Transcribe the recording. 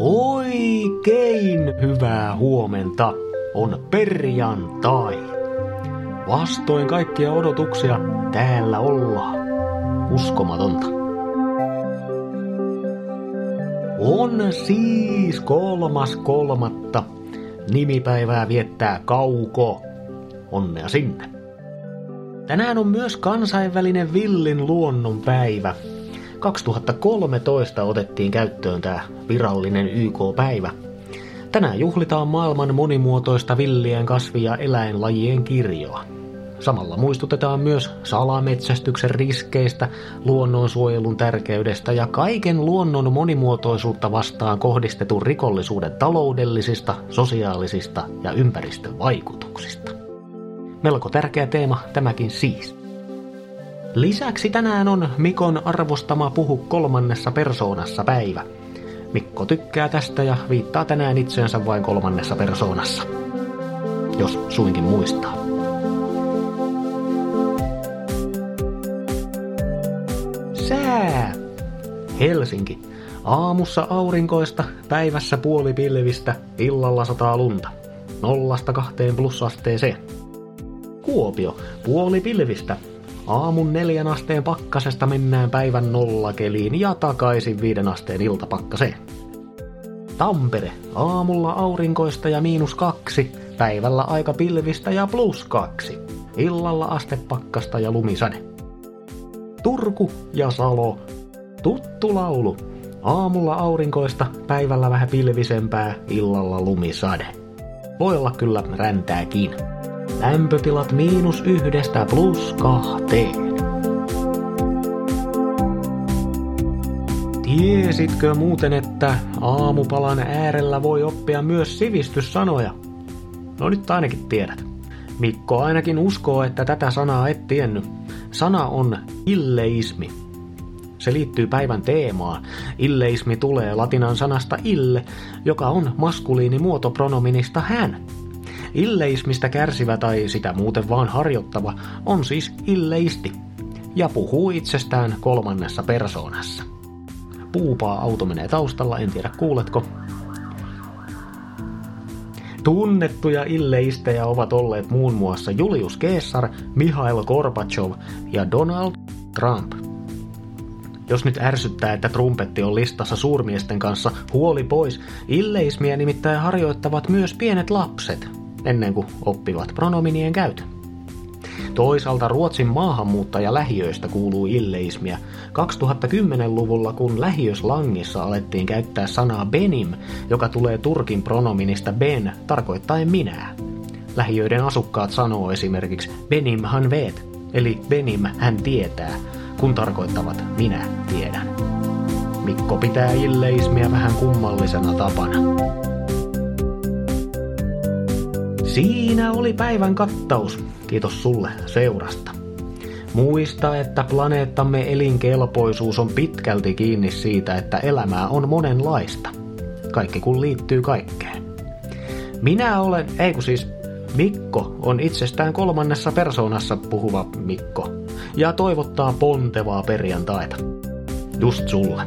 Oikein hyvää huomenta. On perjantai. Vastoin kaikkia odotuksia täällä ollaan. Uskomatonta. On siis kolmas kolmatta. Nimipäivää viettää Kauko. Onnea sinne. Tänään on myös kansainvälinen villin luonnon päivä. 2013 otettiin käyttöön tämä virallinen YK-päivä. Tänään juhlitaan maailman monimuotoista villien kasvi- ja eläinlajien kirjoa. Samalla muistutetaan myös salametsästyksen riskeistä, luonnonsuojelun tärkeydestä ja kaiken luonnon monimuotoisuutta vastaan kohdistetun rikollisuuden taloudellisista, sosiaalisista ja ympäristövaikutuksista. Melko tärkeä teema tämäkin siis. Lisäksi tänään on Mikon arvostama puhu kolmannessa persoonassa päivä. Mikko tykkää tästä ja viittaa tänään itseensä vain kolmannessa persoonassa. Jos suinkin muistaa. Sää. Helsinki. Aamussa aurinkoista, päivässä puoli pilvistä, illalla sataa lunta. Nollasta kahteen plussasteeseen. Kuopio, puoli pilvistä, Aamun neljän asteen pakkasesta mennään päivän nollakeliin ja takaisin viiden asteen iltapakkaseen. Tampere, aamulla aurinkoista ja miinus kaksi, päivällä aika pilvistä ja plus kaksi, illalla astepakkasta ja lumisade. Turku ja Salo, tuttu laulu. Aamulla aurinkoista, päivällä vähän pilvisempää, illalla lumisade. Voi olla kyllä räntääkin. Lämpötilat miinus yhdestä plus kahteen. Tiesitkö muuten, että aamupalan äärellä voi oppia myös sivistyssanoja? No nyt ainakin tiedät. Mikko ainakin uskoo, että tätä sanaa et tiennyt. Sana on illeismi. Se liittyy päivän teemaan. Illeismi tulee latinan sanasta ille, joka on maskuliinimuoto pronominista hän. Illeismistä kärsivä tai sitä muuten vaan harjoittava on siis illeisti ja puhuu itsestään kolmannessa persoonassa. Puupaa auto menee taustalla, en tiedä kuuletko. Tunnettuja illeistejä ovat olleet muun muassa Julius Caesar, Mihail Gorbachev ja Donald Trump. Jos nyt ärsyttää, että trumpetti on listassa suurmiesten kanssa, huoli pois. Illeismiä nimittäin harjoittavat myös pienet lapset, ennen kuin oppivat pronominien käytön. Toisaalta Ruotsin maahanmuuttaja lähiöistä kuuluu illeismiä. 2010-luvulla, kun lähiöslangissa alettiin käyttää sanaa benim, joka tulee turkin pronominista ben, tarkoittaen minää. Lähiöiden asukkaat sanoo esimerkiksi benim han vet, eli benim hän tietää, kun tarkoittavat minä tiedän. Mikko pitää illeismiä vähän kummallisena tapana. Siinä oli päivän kattaus. Kiitos sulle seurasta. Muista, että planeettamme elinkelpoisuus on pitkälti kiinni siitä, että elämää on monenlaista. Kaikki kun liittyy kaikkeen. Minä olen, ei kun siis Mikko on itsestään kolmannessa persoonassa puhuva Mikko ja toivottaa pontevaa perjantaita. Just sulle.